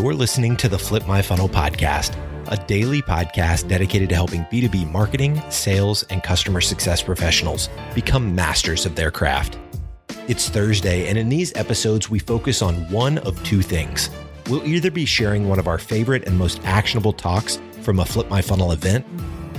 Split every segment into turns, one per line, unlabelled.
You're listening to the Flip My Funnel podcast, a daily podcast dedicated to helping B2B marketing, sales, and customer success professionals become masters of their craft. It's Thursday, and in these episodes, we focus on one of two things. We'll either be sharing one of our favorite and most actionable talks from a Flip My Funnel event,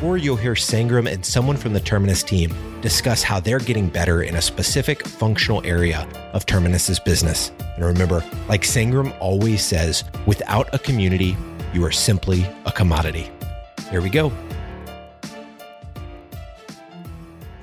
or you'll hear Sangram and someone from the Terminus team discuss how they're getting better in a specific functional area of Terminus's business. And remember, like Sangram always says, without a community, you are simply a commodity. Here we go.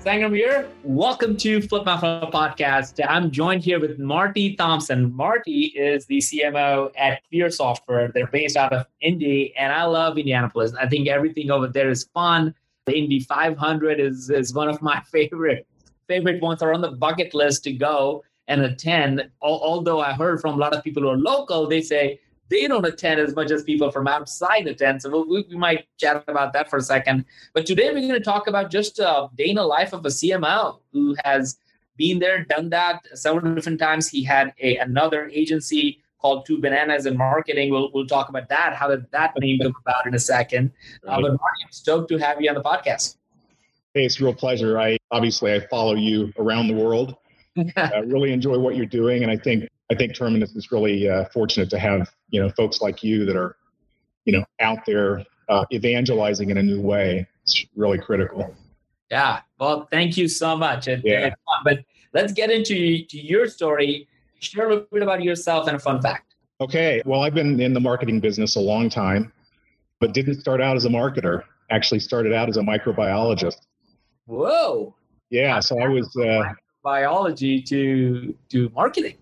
Sangram here. Welcome to Flip My Funnel podcast. I'm joined here with Marty Thompson. Marty is the CMO at Clear Software. They're based out of Indy, and I love Indianapolis. I think everything over there is fun. The Indy 500 is is one of my favorite favorite ones. Are on the bucket list to go and attend. Although I heard from a lot of people who are local, they say they don't attend as much as people from outside attend. So we, we might chat about that for a second. But today we're going to talk about just uh, day in the life of a CMO who has been there, done that several different times. He had a, another agency called Two Bananas in Marketing. We'll, we'll talk about that, how did that name come about in a second. Uh, but Marty, I'm stoked to have you on the podcast.
Hey, it's a real pleasure. I obviously I follow you around the world. I really enjoy what you're doing, and I think I think Terminus is really uh, fortunate to have you know folks like you that are you know out there uh, evangelizing in a new way. It's really critical.
Yeah. Well, thank you so much. It, yeah. but let's get into to your story. Share a little bit about yourself and a fun fact.
Okay. Well, I've been in the marketing business a long time, but didn't start out as a marketer. Actually, started out as a microbiologist.
Whoa.
Yeah. So I was uh,
biology to to marketing.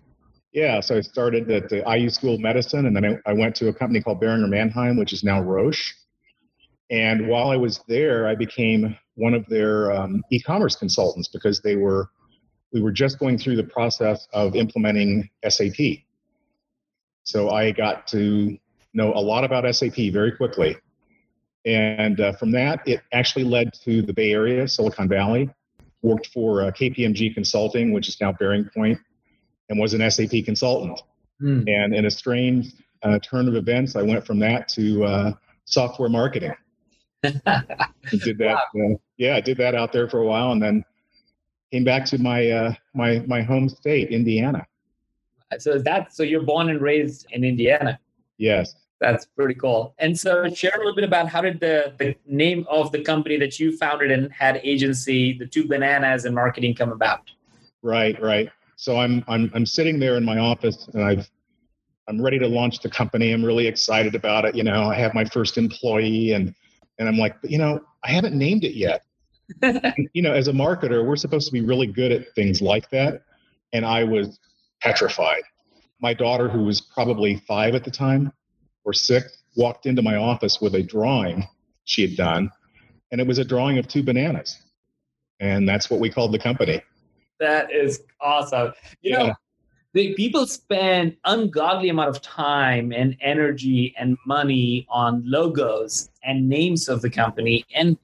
Yeah, so I started at the IU School of Medicine, and then I, I went to a company called Boehringer Mannheim, which is now Roche. And while I was there, I became one of their um, e-commerce consultants because they were we were just going through the process of implementing SAP. So I got to know a lot about SAP very quickly. And uh, from that, it actually led to the Bay Area, Silicon Valley. Worked for uh, KPMG Consulting, which is now BearingPoint, and was an SAP consultant. Mm. And in a strange uh, turn of events, I went from that to uh, software marketing. did that, wow. uh, yeah, I did that out there for a while, and then came back to my uh, my my home state, Indiana.
So that so you're born and raised in Indiana.
Yes.
That's pretty cool. And so share a little bit about how did the, the name of the company that you founded and had agency, the two bananas and marketing come about?
Right, right. So I'm I'm I'm sitting there in my office and I've I'm ready to launch the company. I'm really excited about it. You know, I have my first employee and and I'm like, you know, I haven't named it yet. You know, as a marketer, we're supposed to be really good at things like that. And I was petrified. My daughter, who was probably five at the time or six, walked into my office with a drawing she had done. And it was a drawing of two bananas. And that's what we called the company.
That is awesome. You yeah. know, the people spend ungodly amount of time and energy and money on logos and names of the company. And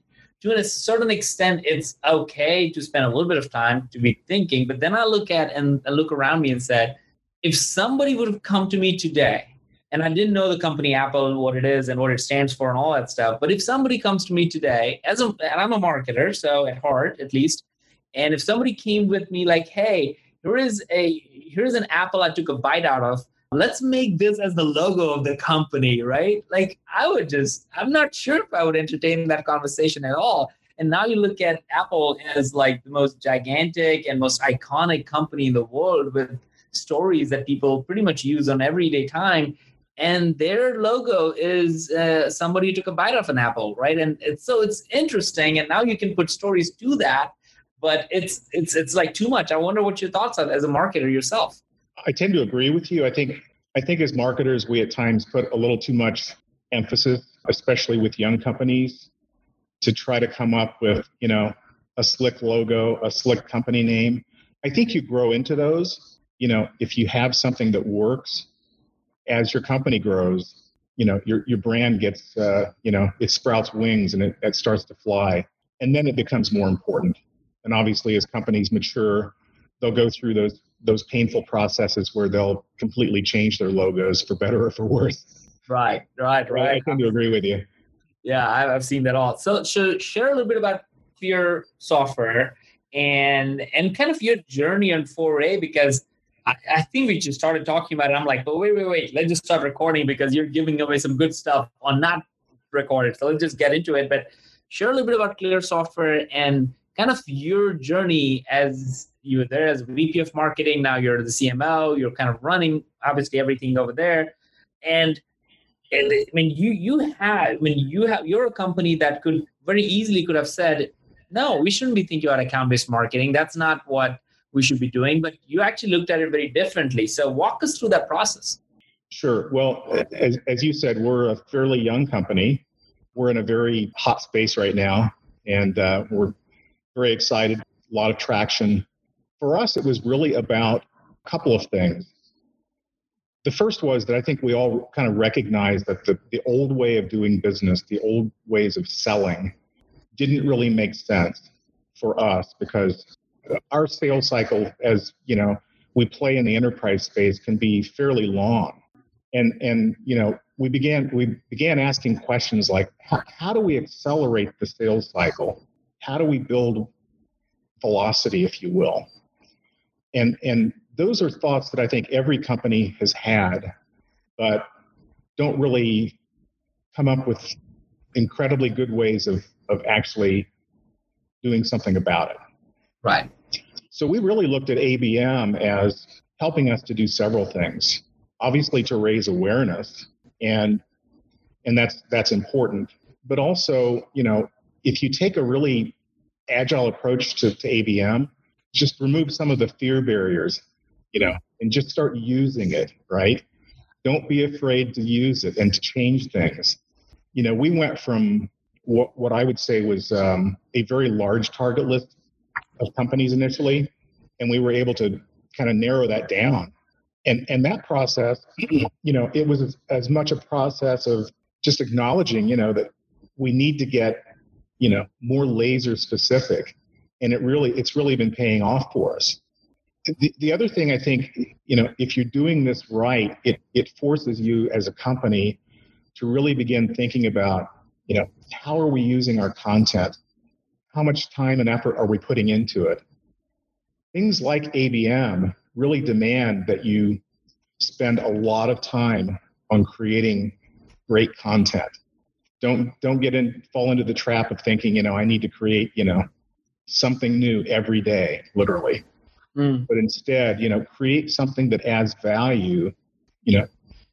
to a certain extent, it's okay to spend a little bit of time to be thinking. But then I look at and I look around me and said, if somebody would have come to me today, and I didn't know the company Apple, what it is and what it stands for and all that stuff. But if somebody comes to me today, as a, and I'm a marketer, so at heart at least, and if somebody came with me like, hey, here is a here's an apple I took a bite out of. Let's make this as the logo of the company, right? Like I would just, I'm not sure if I would entertain that conversation at all. And now you look at Apple as like the most gigantic and most iconic company in the world with stories that people pretty much use on everyday time and their logo is uh, somebody took a bite off an apple right and it's, so it's interesting and now you can put stories to that but it's it's it's like too much. I wonder what your thoughts are as a marketer yourself.
I tend to agree with you. I think I think as marketers we at times put a little too much emphasis, especially with young companies, to try to come up with, you know, a slick logo, a slick company name. I think you grow into those, you know, if you have something that works as your company grows, you know, your your brand gets uh, you know, it sprouts wings and it, it starts to fly. And then it becomes more important. And obviously, as companies mature, they'll go through those those painful processes where they'll completely change their logos for better or for worse.
Right, right, right.
I tend to agree with you.
Yeah, I've seen that all. So, so share a little bit about Clear Software and and kind of your journey on 4A because I, I, think we just started talking about it. I'm like, but wait, wait, wait. Let's just start recording because you're giving away some good stuff on not recorded. So let's just get into it. But share a little bit about Clear Software and kind of your journey as you were there as VP of marketing. Now you're the CMO. You're kind of running obviously everything over there. And and I mean, you you had when you have you're a company that could very easily could have said, no, we shouldn't be thinking about account based marketing. That's not what we should be doing. But you actually looked at it very differently. So walk us through that process.
Sure. Well, as, as you said, we're a fairly young company. We're in a very hot space right now, and uh, we're very excited. A lot of traction. For us, it was really about a couple of things. The first was that I think we all kind of recognized that the, the old way of doing business, the old ways of selling, didn't really make sense for us because our sales cycle, as you know, we play in the enterprise space, can be fairly long. And and you know, we began we began asking questions like, how, how do we accelerate the sales cycle? How do we build velocity, if you will? And and those are thoughts that I think every company has had, but don't really come up with incredibly good ways of, of actually doing something about it.
Right.
So we really looked at ABM as helping us to do several things. Obviously to raise awareness and and that's that's important. But also, you know, if you take a really agile approach to, to ABM, just remove some of the fear barriers you know, and just start using it, right? Don't be afraid to use it and to change things. You know, we went from what, what I would say was um, a very large target list of companies initially, and we were able to kind of narrow that down. And, and that process, you know, it was as, as much a process of just acknowledging, you know, that we need to get, you know, more laser specific. And it really, it's really been paying off for us the, the other thing I think, you know, if you're doing this right, it, it forces you as a company to really begin thinking about, you know, how are we using our content? How much time and effort are we putting into it? Things like ABM really demand that you spend a lot of time on creating great content. Don't don't get in fall into the trap of thinking, you know, I need to create, you know, something new every day, literally mm. but instead, you know, create something that adds value, you know,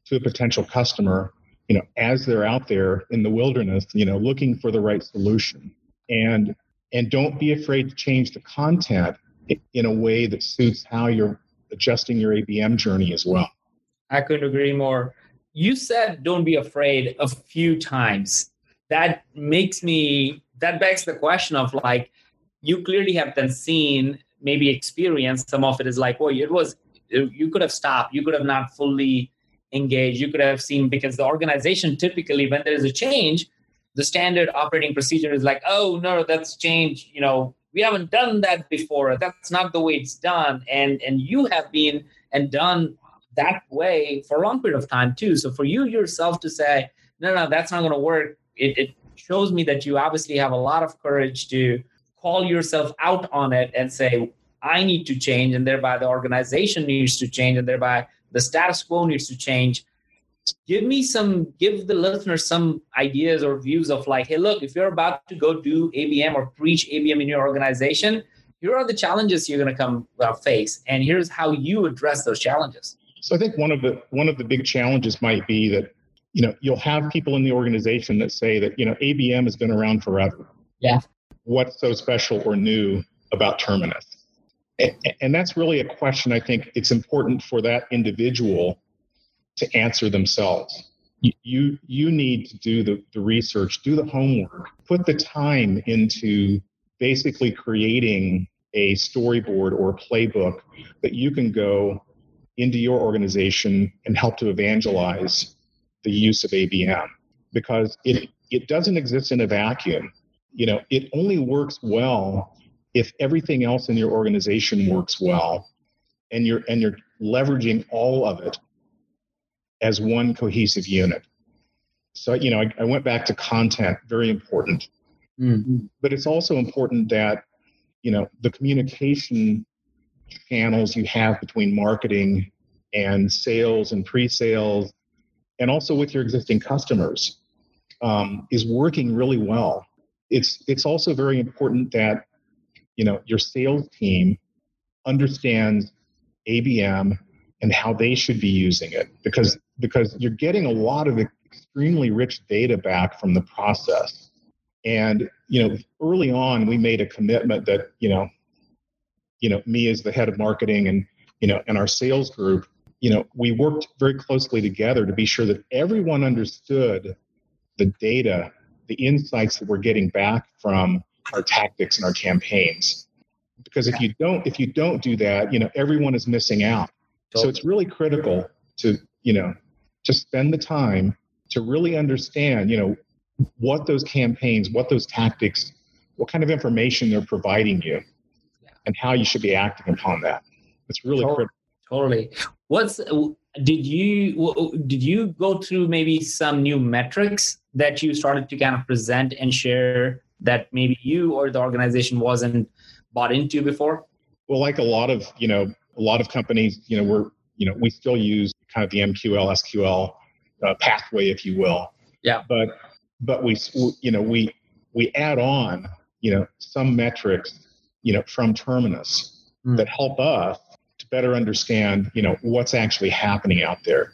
to a potential customer, you know, as they're out there in the wilderness, you know, looking for the right solution. And and don't be afraid to change the content in a way that suits how you're adjusting your ABM journey as well.
I couldn't agree more. You said don't be afraid a few times. That makes me that begs the question of like you clearly have then seen maybe experienced, some of it is like well it was you could have stopped. You could have not fully engaged. You could have seen because the organization typically when there is a change the standard operating procedure is like oh no that's change you know we haven't done that before. That's not the way it's done. And and you have been and done that way for a long period of time too so for you yourself to say no no that's not going to work it, it shows me that you obviously have a lot of courage to call yourself out on it and say, I need to change, and thereby the organization needs to change, and thereby the status quo needs to change. Give me some, give the listeners some ideas or views of like, hey, look, if you're about to go do ABM or preach ABM in your organization, here are the challenges you're going to come uh, face, and here's how you address those challenges.
So I think one of the one of the big challenges might be that you know you'll have people in the organization that say that you know ABM has been around forever.
Yeah
what's so special or new about Terminus? And that's really a question I think it's important for that individual to answer themselves. You, you need to do the, the research, do the homework, put the time into basically creating a storyboard or a playbook that you can go into your organization and help to evangelize the use of ABM because it, it doesn't exist in a vacuum. You know it only works well if everything else in your organization works well and you're and you're leveraging all of it as one cohesive unit. So you know I, I went back to content very important. Mm-hmm. but it's also important that you know the communication channels you have between marketing and sales and pre-sales and also with your existing customers um, is working really well. It's it's also very important that you know your sales team understands abm and how they should be using it because because you're getting a lot of extremely rich data back from the process. And you know early on we made a commitment that you know you know me as the head of marketing and you know and our sales group you know we worked very closely together to be sure that everyone understood the data the insights that we're getting back from our tactics and our campaigns. Because if you don't if you don't do that you know everyone is missing out. So it's really critical to you know to spend the time to really understand you know what those campaigns what those tactics what kind of information they're providing you. And how you should be acting upon that it's really
totally.
critical
totally what's did you did you go through maybe some new metrics that you started to kind of present and share that maybe you or the organization wasn't bought into before?
Well, like a lot of you know a lot of companies, you know, we're you know we still use kind of the MQL SQL uh, pathway, if you will.
Yeah.
But but we you know we we add on you know some metrics you know from Terminus mm. that help us to better understand you know what's actually happening out there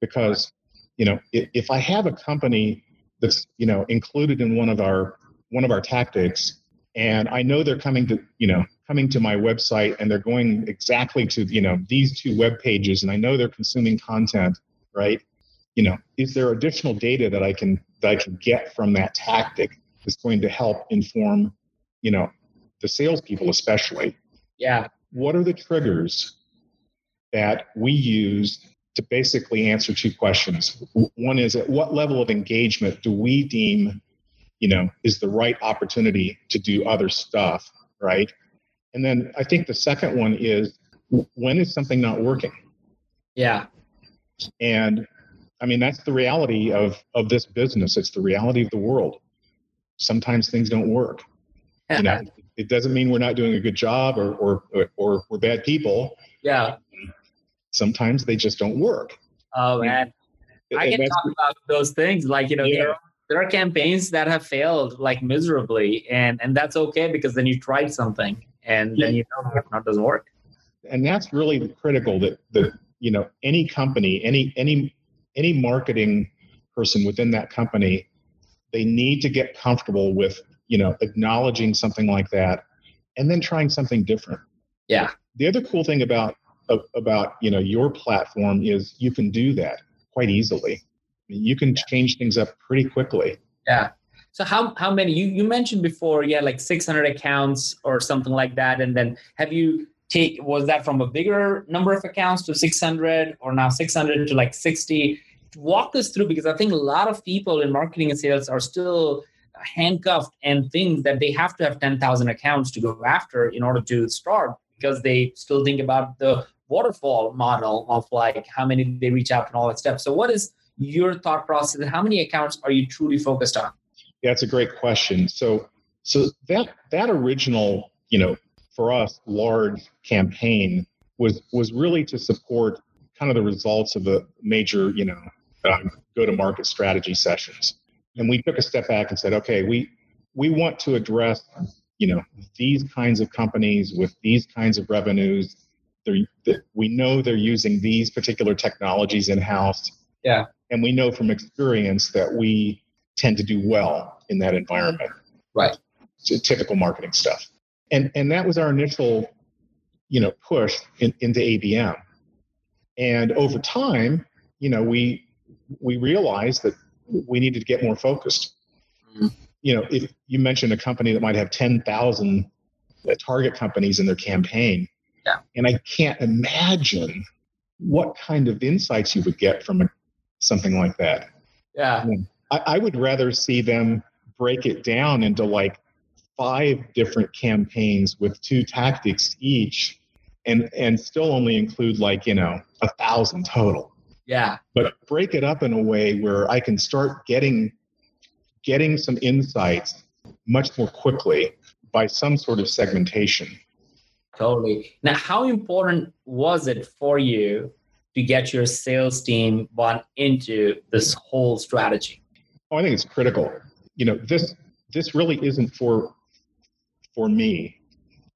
because you know if, if I have a company that's you know included in one of our one of our tactics and i know they're coming to you know coming to my website and they're going exactly to you know these two web pages and i know they're consuming content right you know is there additional data that i can that i can get from that tactic that's going to help inform you know the salespeople especially
yeah
what are the triggers that we use to basically answer two questions. One is at what level of engagement do we deem, you know, is the right opportunity to do other stuff, right? And then I think the second one is when is something not working?
Yeah.
And I mean that's the reality of of this business. It's the reality of the world. Sometimes things don't work. you know, it doesn't mean we're not doing a good job or or or, or we're bad people.
Yeah
sometimes they just don't work.
Oh man, I can talk about those things. Like you know, yeah. there, are, there are campaigns that have failed like miserably, and and that's okay because then you tried something and then you know it doesn't work.
And that's really critical that that you know any company, any any any marketing person within that company, they need to get comfortable with you know acknowledging something like that, and then trying something different.
Yeah.
The other cool thing about about you know your platform is you can do that quite easily. You can change things up pretty quickly.
Yeah. So how how many you you mentioned before? Yeah, like 600 accounts or something like that. And then have you take was that from a bigger number of accounts to 600 or now 600 to like 60? Walk us through because I think a lot of people in marketing and sales are still handcuffed and think that they have to have 10,000 accounts to go after in order to start because they still think about the waterfall model of like how many they reach out and all that stuff. So, what is your thought process? How many accounts are you truly focused on?
Yeah, it's a great question. So, so that that original, you know, for us, large campaign was was really to support kind of the results of the major, you know, um, go-to-market strategy sessions. And we took a step back and said, okay, we we want to address, you know, these kinds of companies with these kinds of revenues they're, we know they're using these particular technologies in house.
Yeah.
And we know from experience that we tend to do well in that environment.
Right.
Typical marketing stuff. And and that was our initial, you know, push in, into ABM. And over time, you know, we we realized that we needed to get more focused. Mm-hmm. You know, if you mentioned a company that might have 10,000 target companies in their campaign,
yeah.
And I can't imagine what kind of insights you would get from a, something like that.
Yeah.
I, I would rather see them break it down into like five different campaigns with two tactics each and and still only include like you know a thousand total
Yeah.
But break it up in a way where I can start getting getting some insights much more quickly by some sort of segmentation.
Totally. Now, how important was it for you to get your sales team bought into this whole strategy?
Oh, I think it's critical. You know, this this really isn't for for me.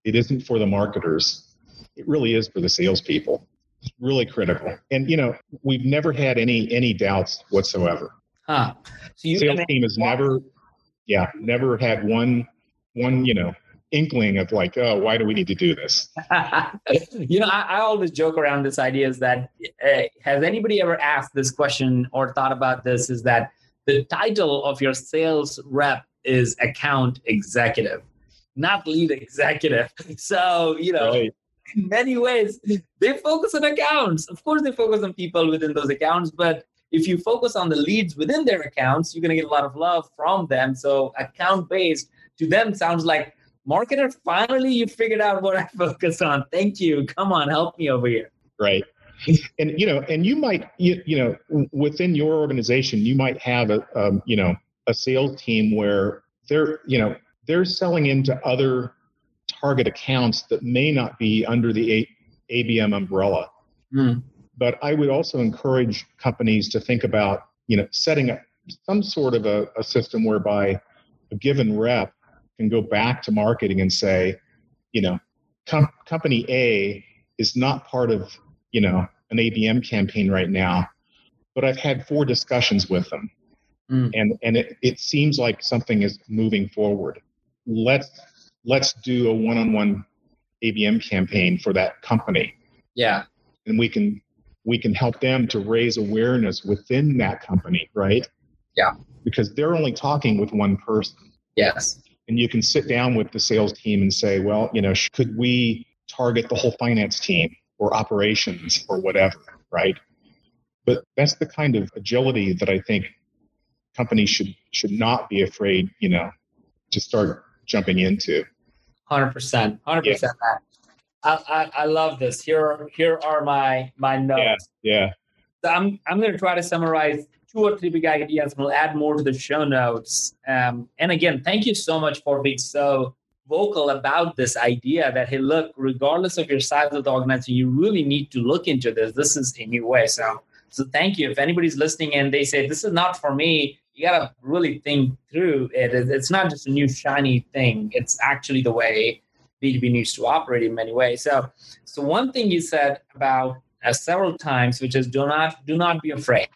It isn't for the marketers. It really is for the salespeople. Really critical. And you know, we've never had any any doubts whatsoever.
Huh.
So you sales team has never, yeah, never had one one you know inkling of like, oh, why do we need to do this?
you know, I, I, always joke around this idea is that uh, has anybody ever asked this question or thought about this? Is that the title of your sales rep is account executive, not lead executive. So, you know, right. In many ways, they focus on accounts. Of course, they focus on people within those accounts, but if you focus on the leads within their accounts, you're going to get a lot of love from them. So, account based to them sounds like marketer, finally you figured out what I focus on. Thank you. Come on, help me over here.
Right. and you know, and you might, you, you know, within your organization, you might have a, um, you know, a sales team where they're, you know, they're selling into other target accounts that may not be under the a- ABM umbrella. Mm. But I would also encourage companies to think about, you know, setting up some sort of a, a system whereby a given rep can go back to marketing and say, you know, com- company A is not part of, you know, an ABM campaign right now, but I've had four discussions with them. Mm. And and it, it seems like something is moving forward. Let's let's do a one-on-one ABM campaign for that company.
Yeah.
And we can we can help them to raise awareness within that company, right?
Yeah.
Because they're only talking with one person.
Yes
and you can sit down with the sales team and say, well, you know, could we target the whole finance team or operations or whatever, right? But that's the kind of agility that I think companies should should not be afraid, you know, to start jumping into.
Hundred percent, hundred percent. I, I love this. Here here are my my notes.
Yeah. yeah.
So I'm I'm going to try to summarize two or three big ideas. We'll add more to the show notes. Um, and again, thank you so much for being so vocal about this idea that hey, look, regardless of your size of the organization, you really need to look into this. This is a new way. So, so thank you. If anybody's listening and they say this is not for me, you gotta really think through it. It's not just a new shiny thing. It's actually the way B2B needs to operate in many ways. So, so one thing you said about uh, several times, which is do not do not be afraid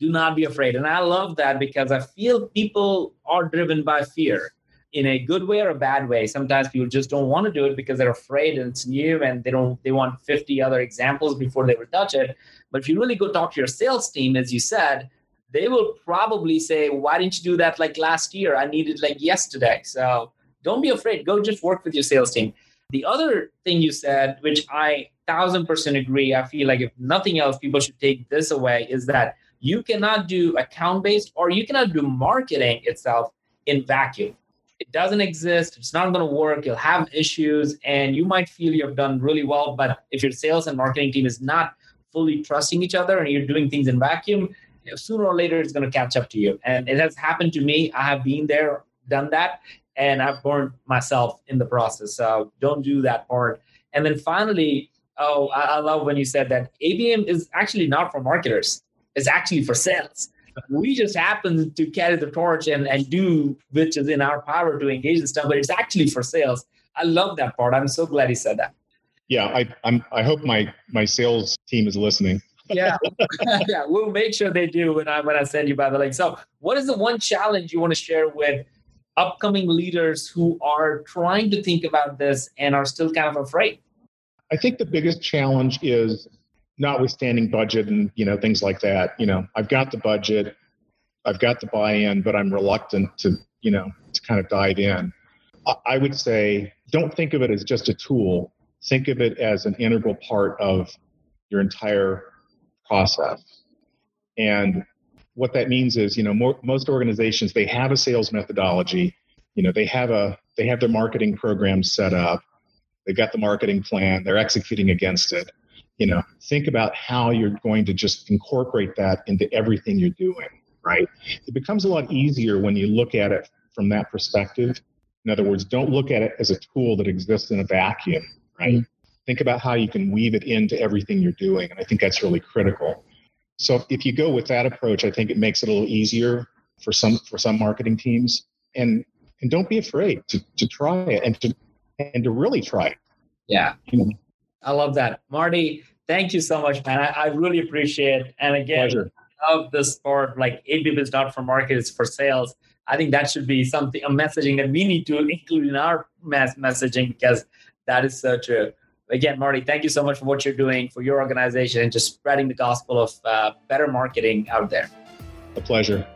do not be afraid. And I love that because I feel people are driven by fear in a good way or a bad way. Sometimes people just don't want to do it because they're afraid and it's new and they don't they want 50 other examples before they would touch it. But if you really go talk to your sales team, as you said, they will probably say, Why didn't you do that like last year? I needed like yesterday. So don't be afraid. Go just work with your sales team. The other thing you said, which I thousand percent agree, I feel like if nothing else, people should take this away, is that you cannot do account based or you cannot do marketing itself in vacuum. It doesn't exist. It's not going to work. You'll have issues and you might feel you've done really well. But if your sales and marketing team is not fully trusting each other and you're doing things in vacuum, sooner or later it's going to catch up to you. And it has happened to me. I have been there, done that, and I've burned myself in the process. So don't do that part. And then finally, oh, I, I love when you said that ABM is actually not for marketers it's actually for sales. We just happen to carry the torch and, and do which is in our power to engage in stuff, but it's actually for sales. I love that part. I'm so glad he said that.
Yeah, I I'm I hope my my sales team is listening.
Yeah, yeah, we'll make sure they do when I when I send you by the link. So, what is the one challenge you want to share with upcoming leaders who are trying to think about this and are still kind of afraid?
I think the biggest challenge is notwithstanding budget and you know things like that you know i've got the budget i've got the buy-in but i'm reluctant to you know to kind of dive in i would say don't think of it as just a tool think of it as an integral part of your entire process and what that means is you know more, most organizations they have a sales methodology you know they have a they have their marketing program set up they've got the marketing plan they're executing against it you know, think about how you're going to just incorporate that into everything you're doing, right? It becomes a lot easier when you look at it from that perspective. In other words, don't look at it as a tool that exists in a vacuum, right? Mm-hmm. Think about how you can weave it into everything you're doing. And I think that's really critical. So if you go with that approach, I think it makes it a little easier for some for some marketing teams. And and don't be afraid to, to try it and to and to really try it.
Yeah. You know? I love that. Marty, thank you so much, man. I, I really appreciate it. And again, Pleasure. of this part, like ABM is not for market, it's for sales. I think that should be something, a messaging that we need to include in our mass messaging because that is so true. Again, Marty, thank you so much for what you're doing for your organization and just spreading the gospel of uh, better marketing out there.
A pleasure.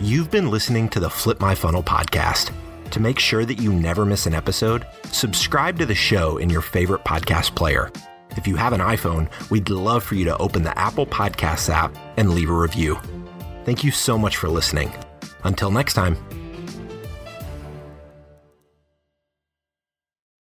You've been listening to the Flip My Funnel podcast. To make sure that you never miss an episode, subscribe to the show in your favorite podcast player. If you have an iPhone, we'd love for you to open the Apple Podcasts app and leave a review. Thank you so much for listening. Until next time.